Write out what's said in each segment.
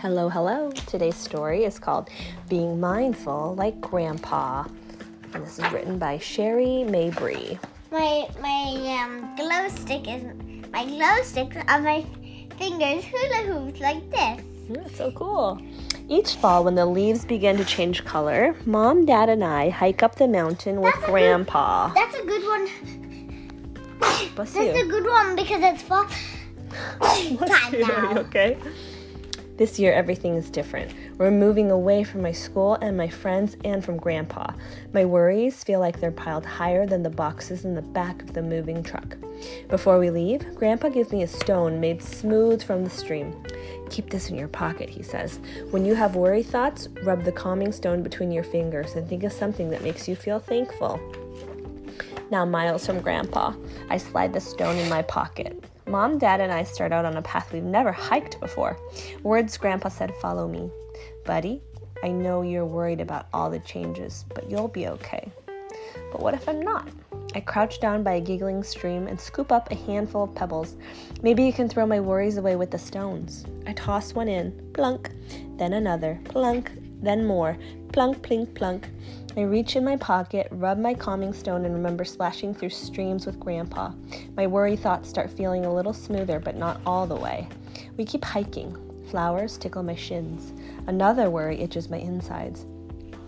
Hello, hello. Today's story is called Being Mindful Like Grandpa. And this is written by Sherry Mabry. My my um, glow stick is my glow stick on my fingers hula hoops like this. Mm, That's so cool. Each fall, when the leaves begin to change color, Mom, Dad, and I hike up the mountain with That's a good- Grandpa. That's a good one. Bless That's you. a good one because it's fall. Time you. Are you now. okay? This year, everything is different. We're moving away from my school and my friends and from Grandpa. My worries feel like they're piled higher than the boxes in the back of the moving truck. Before we leave, Grandpa gives me a stone made smooth from the stream. Keep this in your pocket, he says. When you have worry thoughts, rub the calming stone between your fingers and think of something that makes you feel thankful. Now, miles from Grandpa, I slide the stone in my pocket. Mom, Dad, and I start out on a path we've never hiked before. Words Grandpa said, Follow me. Buddy, I know you're worried about all the changes, but you'll be okay. But what if I'm not? I crouch down by a giggling stream and scoop up a handful of pebbles. Maybe you can throw my worries away with the stones. I toss one in, plunk, then another, plunk, then more, plunk, plink, plunk. I reach in my pocket, rub my calming stone, and remember splashing through streams with Grandpa. My worry thoughts start feeling a little smoother, but not all the way. We keep hiking. Flowers tickle my shins. Another worry itches my insides.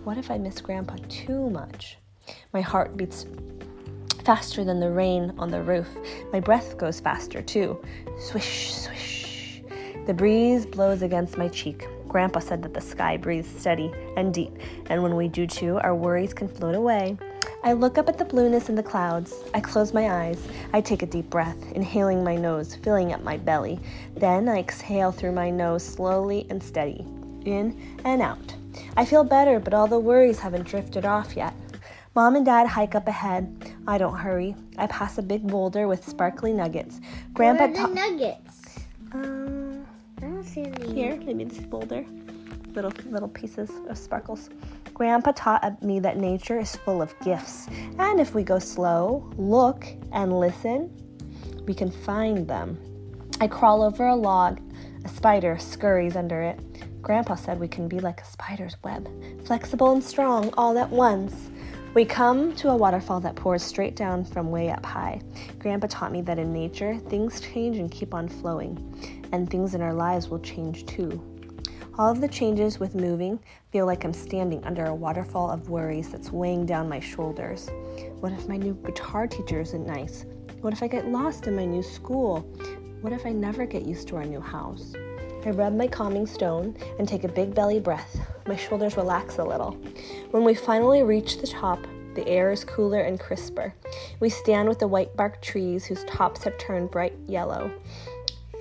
What if I miss Grandpa too much? My heart beats faster than the rain on the roof. My breath goes faster too. Swish, swish. The breeze blows against my cheek. Grandpa said that the sky breathes steady and deep, and when we do too, our worries can float away. I look up at the blueness in the clouds. I close my eyes. I take a deep breath, inhaling my nose, filling up my belly. Then I exhale through my nose slowly and steady, in and out. I feel better, but all the worries haven't drifted off yet. Mom and Dad hike up ahead. I don't hurry. I pass a big boulder with sparkly nuggets. Grandpa Where are the ta- nuggets? um, Don't here, maybe this boulder. Little little pieces of sparkles. Grandpa taught me that nature is full of gifts, and if we go slow, look, and listen, we can find them. I crawl over a log. A spider scurries under it. Grandpa said we can be like a spider's web, flexible and strong all at once. We come to a waterfall that pours straight down from way up high. Grandpa taught me that in nature, things change and keep on flowing, and things in our lives will change too. All of the changes with moving feel like I'm standing under a waterfall of worries that's weighing down my shoulders. What if my new guitar teacher isn't nice? What if I get lost in my new school? What if I never get used to our new house? I rub my calming stone and take a big belly breath. My shoulders relax a little. When we finally reach the top, the air is cooler and crisper. We stand with the white bark trees whose tops have turned bright yellow.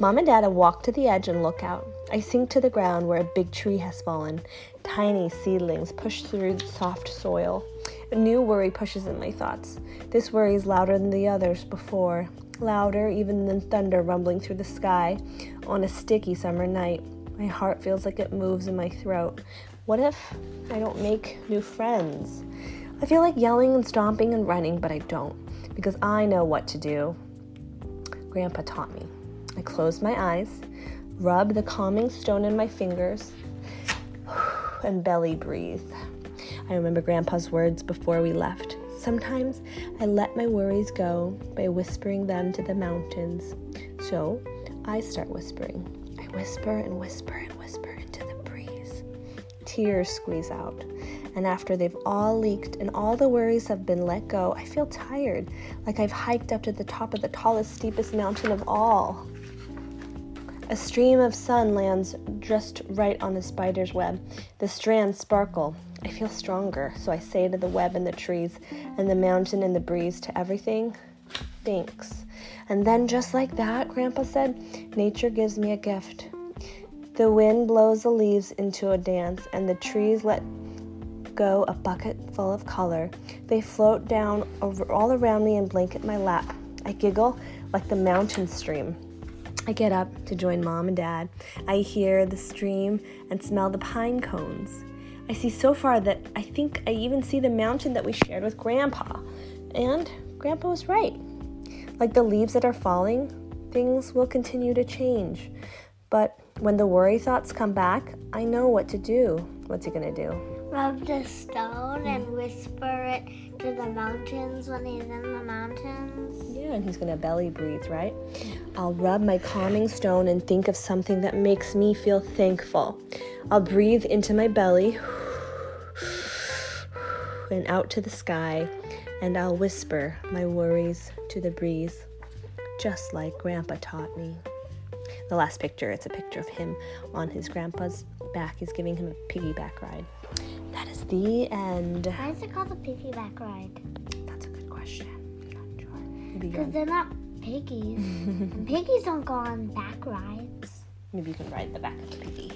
Mom and Dad walk to the edge and look out. I sink to the ground where a big tree has fallen. Tiny seedlings push through the soft soil. A new worry pushes in my thoughts. This worry is louder than the others before, louder even than thunder rumbling through the sky on a sticky summer night. My heart feels like it moves in my throat. What if I don't make new friends? I feel like yelling and stomping and running, but I don't because I know what to do. Grandpa taught me. I close my eyes, rub the calming stone in my fingers, and belly breathe. I remember Grandpa's words before we left. Sometimes I let my worries go by whispering them to the mountains. So I start whispering. I whisper and whisper and whisper into the. Tears squeeze out. And after they've all leaked and all the worries have been let go, I feel tired, like I've hiked up to the top of the tallest, steepest mountain of all. A stream of sun lands just right on the spider's web. The strands sparkle. I feel stronger, so I say to the web and the trees and the mountain and the breeze to everything, thanks. And then, just like that, Grandpa said, nature gives me a gift. The wind blows the leaves into a dance, and the trees let go a bucket full of color. They float down over all around me and blanket my lap. I giggle like the mountain stream. I get up to join mom and dad. I hear the stream and smell the pine cones. I see so far that I think I even see the mountain that we shared with Grandpa. And Grandpa was right. Like the leaves that are falling, things will continue to change. But When the worry thoughts come back, I know what to do. What's he gonna do? Rub the stone and whisper it to the mountains when he's in the mountains. Yeah, and he's gonna belly breathe, right? I'll rub my calming stone and think of something that makes me feel thankful. I'll breathe into my belly and out to the sky, and I'll whisper my worries to the breeze, just like Grandpa taught me. The last picture, it's a picture of him on his grandpa's back. He's giving him a piggyback ride. That is the end. Why is it called a piggyback ride? That's a good question. I'm not sure. Because they're not piggies. and piggies don't go on back rides. maybe you can ride the back of the piggy.